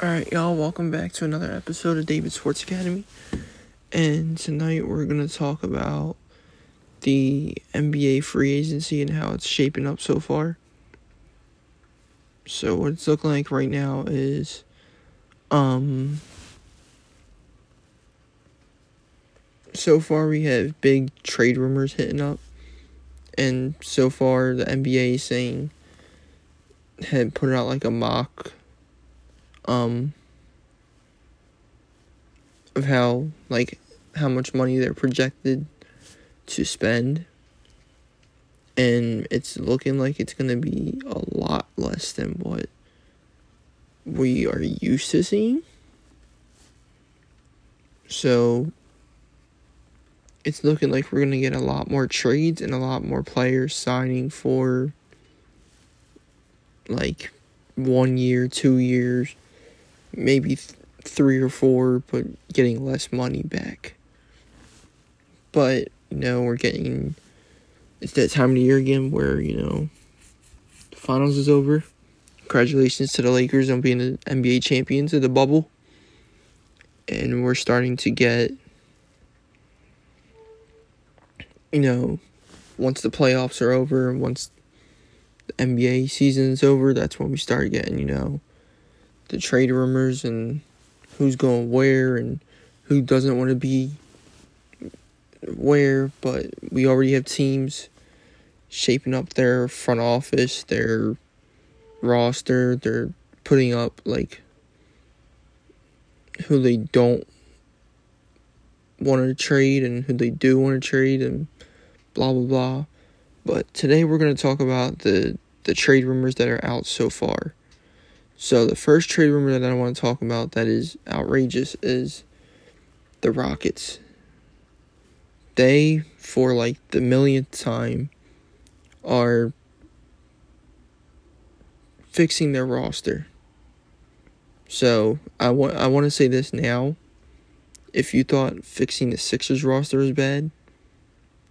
Alright, y'all, welcome back to another episode of David Sports Academy. And tonight we're going to talk about the NBA free agency and how it's shaping up so far. So, what it's looking like right now is, um, so far we have big trade rumors hitting up. And so far the NBA is saying, had put out like a mock um of how like how much money they're projected to spend. And it's looking like it's going to be a lot less than what we are used to seeing. So it's looking like we're going to get a lot more trades and a lot more players signing for like one year, two years, maybe th- three or four, but getting less money back. But, you know, we're getting. It's that time of the year again where, you know, the finals is over. Congratulations to the Lakers on being the NBA champions of the bubble. And we're starting to get, you know, once the playoffs are over, once the NBA season's over, that's when we start getting, you know, the trade rumors and who's going where and who doesn't want to be where, but we already have teams shaping up their front office, their roster, they're putting up like who they don't want to trade and who they do want to trade and blah blah blah. But today we're going to talk about the the trade rumors that are out so far. So the first trade rumor that I want to talk about that is outrageous is the Rockets. They, for like the millionth time, are fixing their roster. So I want I want to say this now. If you thought fixing the Sixers roster was bad,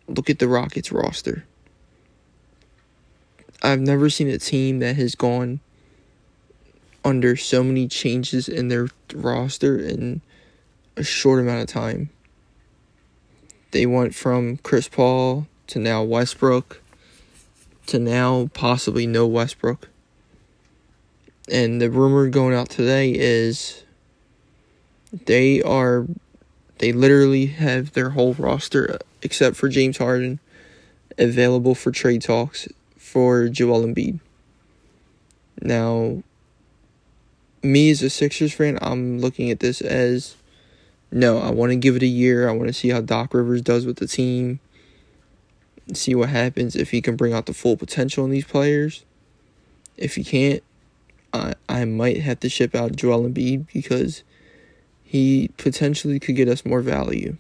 look at the Rockets roster. I've never seen a team that has gone under so many changes in their roster in a short amount of time. They went from Chris Paul to now Westbrook to now possibly no Westbrook. And the rumor going out today is they are they literally have their whole roster except for James Harden available for trade talks for Joel Embiid. Now, me as a Sixers fan, I'm looking at this as no, I want to give it a year. I want to see how Doc Rivers does with the team. See what happens if he can bring out the full potential in these players. If he can't, I I might have to ship out Joel Embiid because he potentially could get us more value.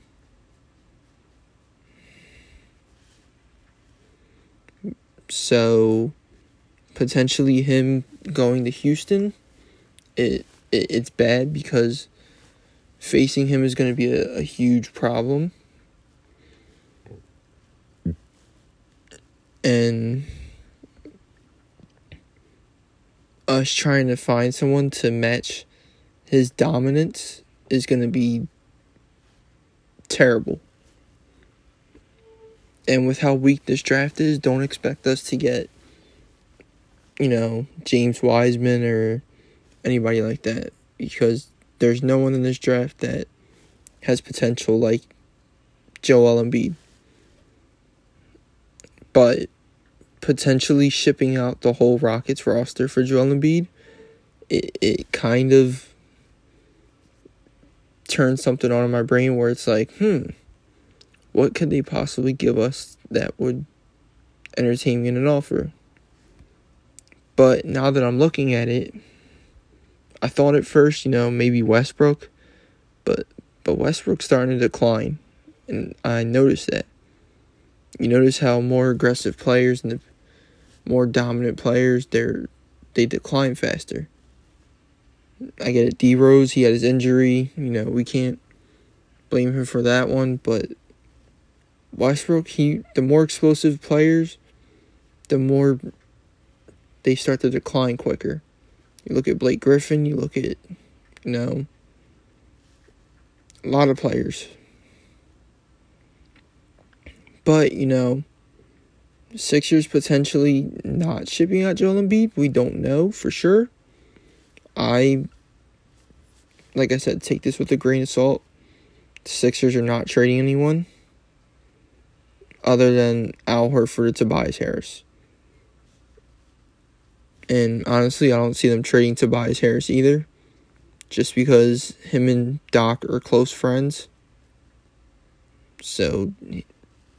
So potentially him going to Houston, it, it it's bad because facing him is going to be a, a huge problem. And us trying to find someone to match his dominance is going to be terrible. And with how weak this draft is, don't expect us to get, you know, James Wiseman or anybody like that because there's no one in this draft that has potential like Joel Embiid. But potentially shipping out the whole Rockets roster for Joel Embiid, it, it kind of turns something on in my brain where it's like, hmm, what could they possibly give us that would entertain me in an offer? But now that I'm looking at it, I thought at first, you know, maybe Westbrook, but but Westbrook's starting to decline, and I noticed that. You notice how more aggressive players and the more dominant players, they're they decline faster. I get it. D Rose, he had his injury. You know, we can't blame him for that one, but Westbrook, he the more explosive players, the more they start to decline quicker. You look at Blake Griffin, you look at You know, a lot of players. But, you know, Sixers potentially not shipping out Joel Embiid. We don't know for sure. I, like I said, take this with a grain of salt. The Sixers are not trading anyone other than Al Horford to Tobias Harris. And honestly, I don't see them trading Tobias Harris either. Just because him and Doc are close friends. So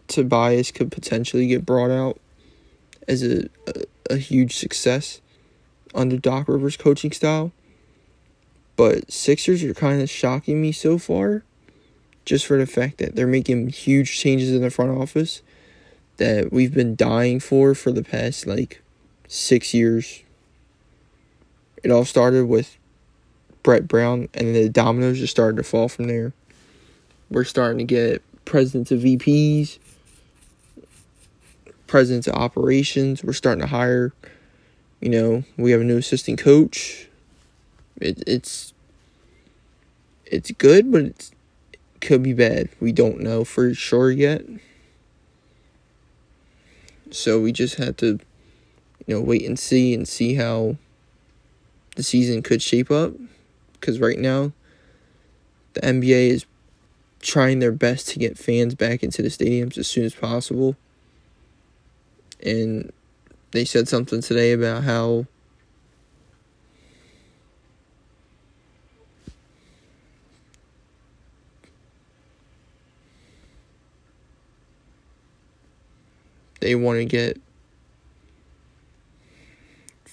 Tobias could potentially get brought out as a, a, a huge success under Doc Rivers' coaching style. But Sixers are kind of shocking me so far just for the fact that they're making huge changes in the front office that we've been dying for for the past like six years. It all started with Brett Brown, and then the dominoes just started to fall from there. We're starting to get presidents of VPs, presidents of operations. We're starting to hire, you know, we have a new assistant coach. It, it's it's good, but it could be bad. We don't know for sure yet. So we just had to, you know, wait and see and see how the season could shape up. Because right now, the NBA is trying their best to get fans back into the stadiums as soon as possible. And they said something today about how they want to get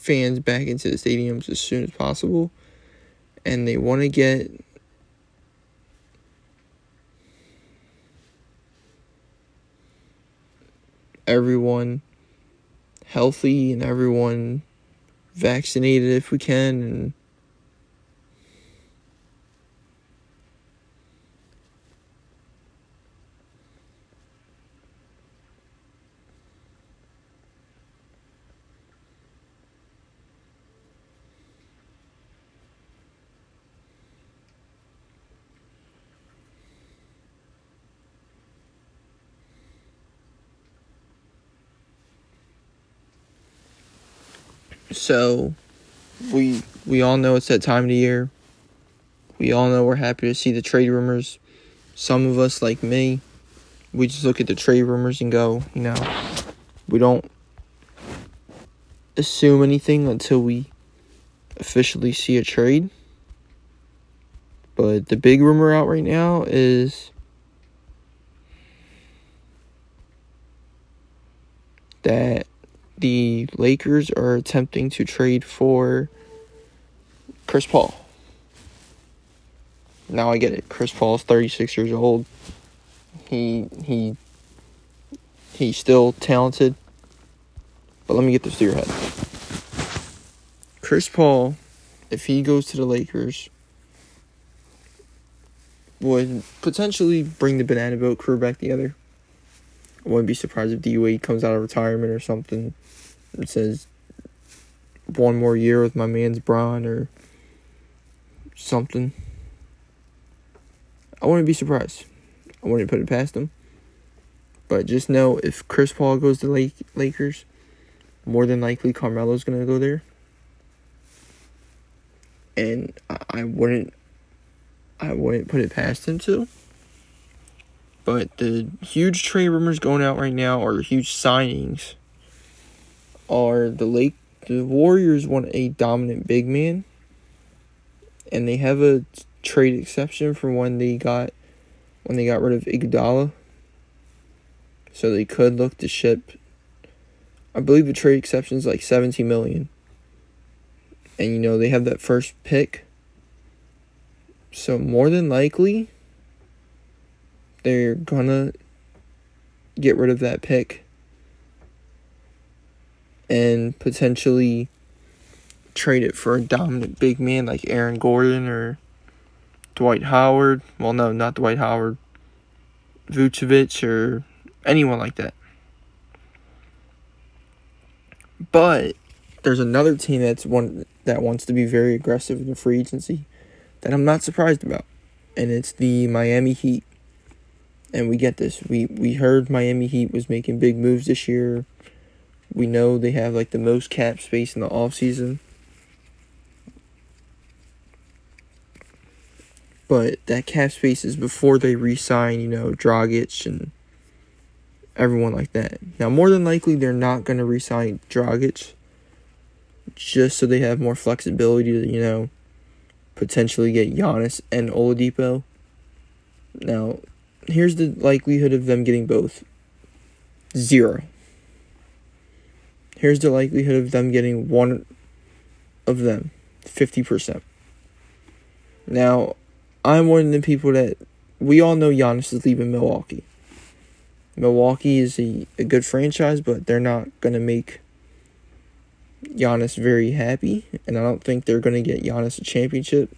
fans back into the stadiums as soon as possible and they want to get everyone healthy and everyone vaccinated if we can and So we we all know it's that time of the year. We all know we're happy to see the trade rumors. Some of us, like me, we just look at the trade rumors and go, you know, we don't assume anything until we officially see a trade. But the big rumor out right now is that the Lakers are attempting to trade for Chris Paul. Now I get it. Chris Paul is 36 years old. He he he's still talented. But let me get this through your head. Chris Paul, if he goes to the Lakers, would potentially bring the banana boat crew back together. I wouldn't be surprised if Wade comes out of retirement or something it says one more year with my man's Bron or something. I wouldn't be surprised. I wouldn't put it past him. But just know if Chris Paul goes to Lake Lakers, more than likely Carmelo's to go there. And I wouldn't I wouldn't put it past him to. But the huge trade rumors going out right now are huge signings are the Lake the Warriors want a dominant big man, and they have a trade exception for when they got when they got rid of Iguodala. So they could look to ship. I believe the trade exception is like seventeen million. And you know they have that first pick. So more than likely, they're gonna get rid of that pick and potentially trade it for a dominant big man like Aaron Gordon or Dwight Howard. Well, no, not Dwight Howard. Vucevic or anyone like that. But there's another team that's one that wants to be very aggressive in the free agency. that I'm not surprised about, and it's the Miami Heat. And we get this. We we heard Miami Heat was making big moves this year. We know they have like the most cap space in the off season. But that cap space is before they re-sign, you know, Dragic and everyone like that. Now, more than likely, they're not going to re-sign just so they have more flexibility to, you know, potentially get Giannis and Oladipo. Now, here's the likelihood of them getting both. Zero. Here's the likelihood of them getting one of them. 50%. Now, I'm one of the people that we all know Giannis is leaving Milwaukee. Milwaukee is a, a good franchise, but they're not going to make Giannis very happy, and I don't think they're going to get Giannis a championship.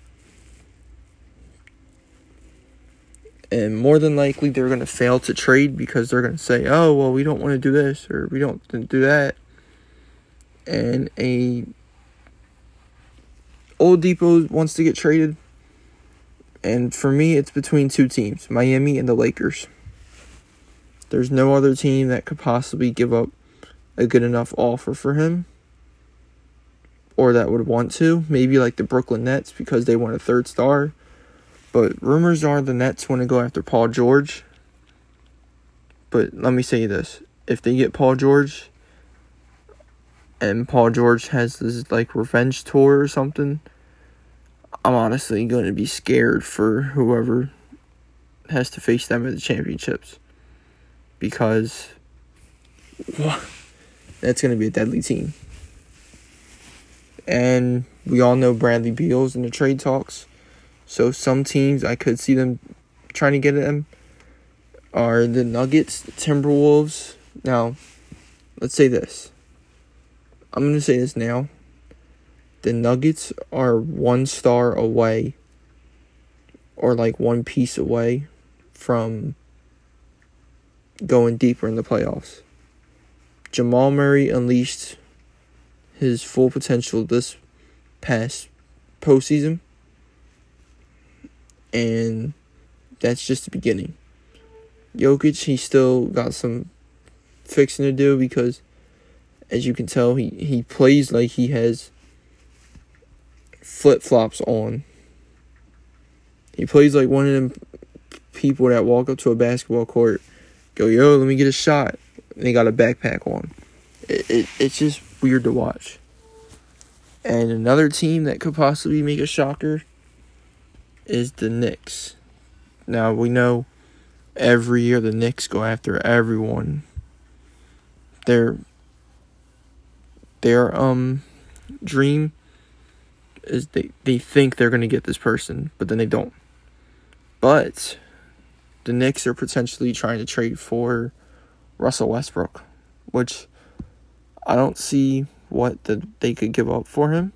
And more than likely, they're going to fail to trade because they're going to say, oh, well, we don't want to do this or we don't do that. And a Oladipo wants to get traded. And for me, it's between two teams Miami and the Lakers. There's no other team that could possibly give up a good enough offer for him or that would want to. Maybe like the Brooklyn Nets because they want a third star. But rumors are the Nets want to go after Paul George. But let me say this if they get Paul George and Paul George has this like revenge tour or something, I'm honestly going to be scared for whoever has to face them at the championships because that's going to be a deadly team. And we all know Bradley Beal's in the trade talks. So some teams I could see them trying to get at him are the Nuggets, the Timberwolves. Now, let's say this. I'm going to say this now. The Nuggets are one star away or like one piece away from going deeper in the playoffs. Jamal Murray unleashed his full potential this past postseason. And that's just the beginning. Jokic, he still got some fixing to do because, as you can tell, he, he plays like he has flip flops on. He plays like one of them people that walk up to a basketball court go, yo, let me get a shot. And they got a backpack on. It, it, it's just weird to watch. And another team that could possibly make a shocker is the Knicks. Now we know every year the Knicks go after everyone. Their their um dream is they, they think they're gonna get this person, but then they don't. But the Knicks are potentially trying to trade for Russell Westbrook, which I don't see what the, they could give up for him.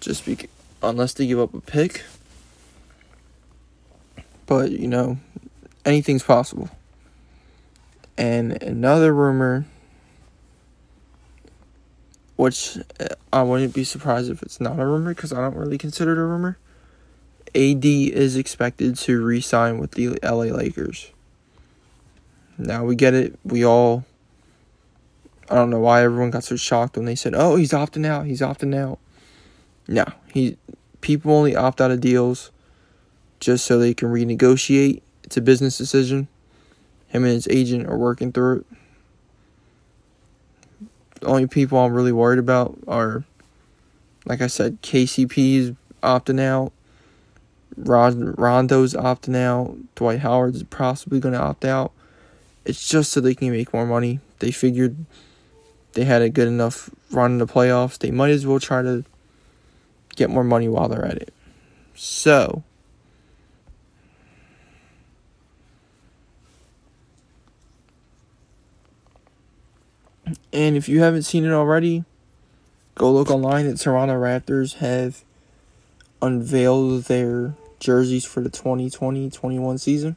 Just be, unless they give up a pick. But, you know, anything's possible. And another rumor, which uh, I wouldn't be surprised if it's not a rumor because I don't really consider it a rumor, AD is expected to re sign with the LA Lakers. Now we get it. We all. I don't know why everyone got so shocked when they said, "Oh, he's opting out. He's opting out." No, he. People only opt out of deals just so they can renegotiate. It's a business decision. Him and his agent are working through it. The only people I'm really worried about are, like I said, KCP's opting out. Rondo's opting out. Dwight Howard's possibly going to opt out. It's just so they can make more money. They figured they had a good enough run in the playoffs. They might as well try to get more money while they're at it. So, and if you haven't seen it already, go look online. The Toronto Raptors have unveiled their jerseys for the 2020-21 season.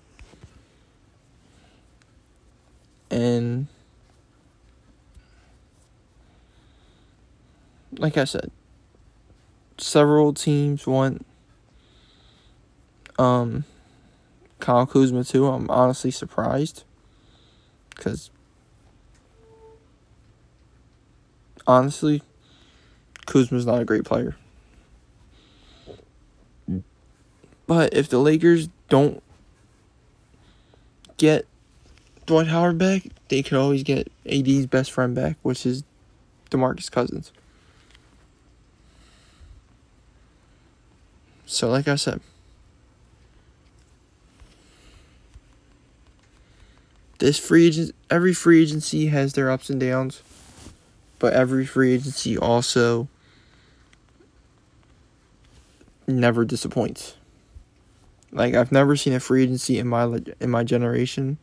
And like I said, several teams want Um, Kyle Kuzma too. I'm honestly surprised because honestly, Kuzma's not a great player. But if the Lakers don't get Dwight Howard back, they could always get AD's best friend back, which is DeMarcus Cousins. So, like I said, this free agent, every free agency has their ups and downs, but every free agency also never disappoints. Like I've never seen a free agency in my in my generation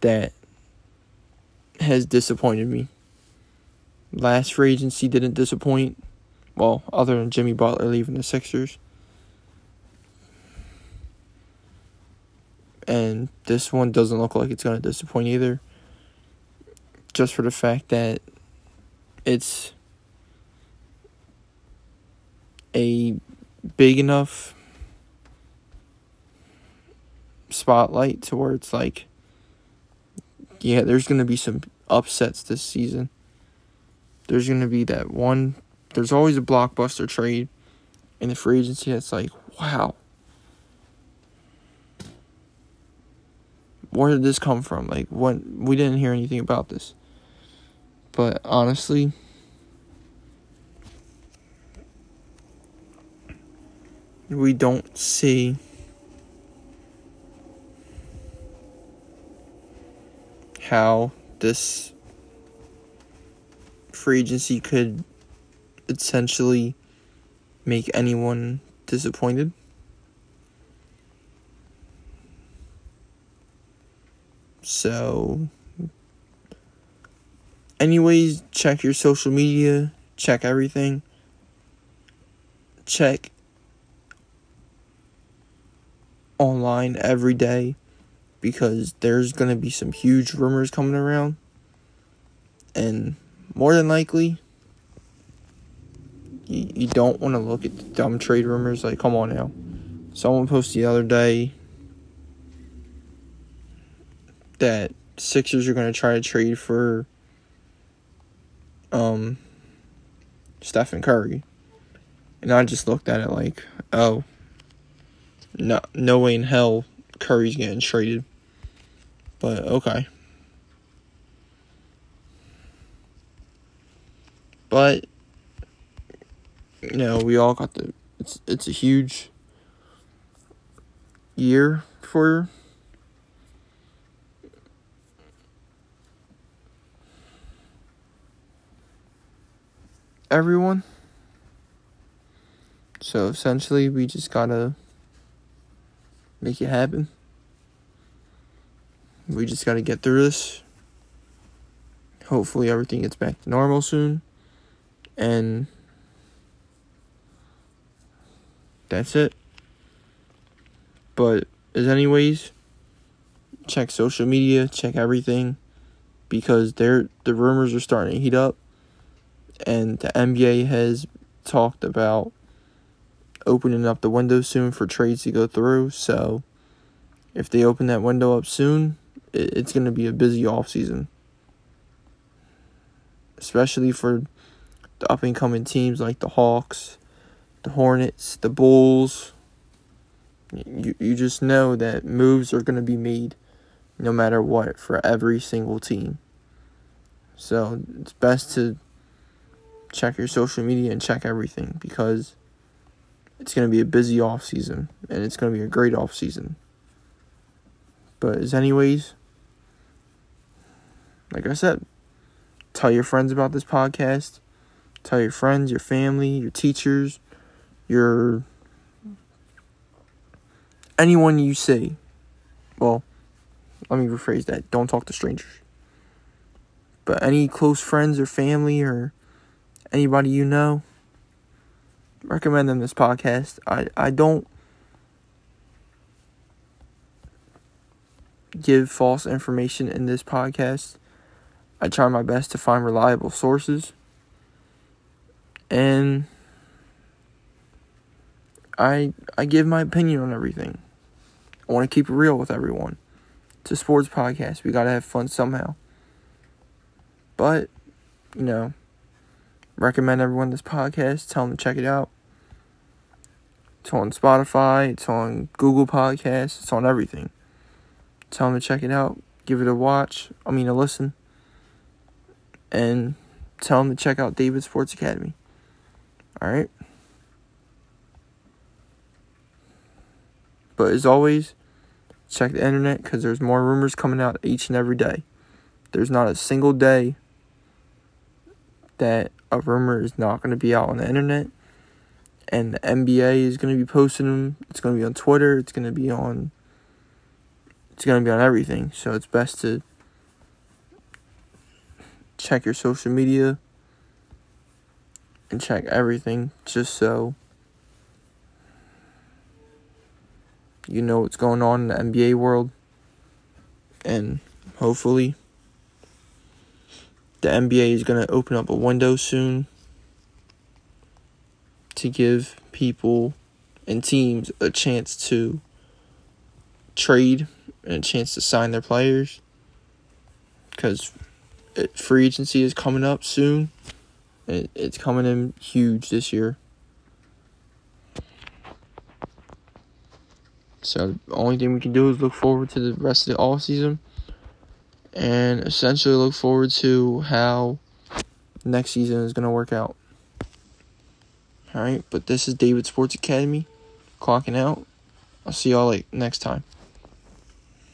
that has disappointed me. Last free agency didn't disappoint. Well, other than Jimmy Butler leaving the Sixers. And this one doesn't look like it's going to disappoint either. Just for the fact that it's a big enough spotlight to where it's like, yeah, there's going to be some upsets this season. There's going to be that one, there's always a blockbuster trade in the free agency that's like, wow. Where did this come from? Like, when we didn't hear anything about this. But honestly, we don't see how this free agency could essentially make anyone disappointed. So, anyways, check your social media, check everything. Check online every day because there's going to be some huge rumors coming around. And more than likely, you, you don't want to look at the dumb trade rumors. Like, come on now. Someone posted the other day that Sixers are going to try to trade for um Stephen Curry. And I just looked at it like, oh, no, no way in hell Curry's getting traded. But okay. But you know, we all got the it's it's a huge year for everyone. So essentially we just gotta make it happen. We just got to get through this. Hopefully, everything gets back to normal soon. And that's it. But, as anyways, check social media, check everything. Because they're, the rumors are starting to heat up. And the NBA has talked about opening up the window soon for trades to go through. So if they open that window up soon, it's going to be a busy off season, especially for the up and coming teams like the Hawks, the Hornets, the Bulls. You you just know that moves are going to be made no matter what for every single team. So it's best to check your social media and check everything because it's going to be a busy off season and it's going to be a great off season. But as anyways, like I said, tell your friends about this podcast. Tell your friends, your family, your teachers, your anyone you see. Well, let me rephrase that. Don't talk to strangers. But any close friends or family or anybody you know, recommend them this podcast. I, I don't give false information in this podcast. I try my best to find reliable sources. And I I give my opinion on everything. I want to keep it real with everyone. It's a sports podcast. We got to have fun somehow. But, you know, recommend everyone this podcast. Tell them to check it out. It's on Spotify. It's on Google Podcasts. It's on everything. Tell them to check it out. Give it a watch. I mean, a listen. And tell them to check out David Sports Academy. All right. But as always, check the internet because there's more rumors coming out each and every day. There's not a single day that a rumor is not going to be out on the internet. And the NBA is going to be posting them. It's going to be on Twitter. It's going to be on. It's going to be on everything. So it's best to check your social media and check everything just so you know what's going on in the NBA world. And hopefully, the NBA is going to open up a window soon to give people and teams a chance to trade and a chance to sign their players because free agency is coming up soon. it's coming in huge this year. So the only thing we can do is look forward to the rest of the off season and essentially look forward to how next season is going to work out. All right, but this is David Sports Academy clocking out. I'll see y'all like next time.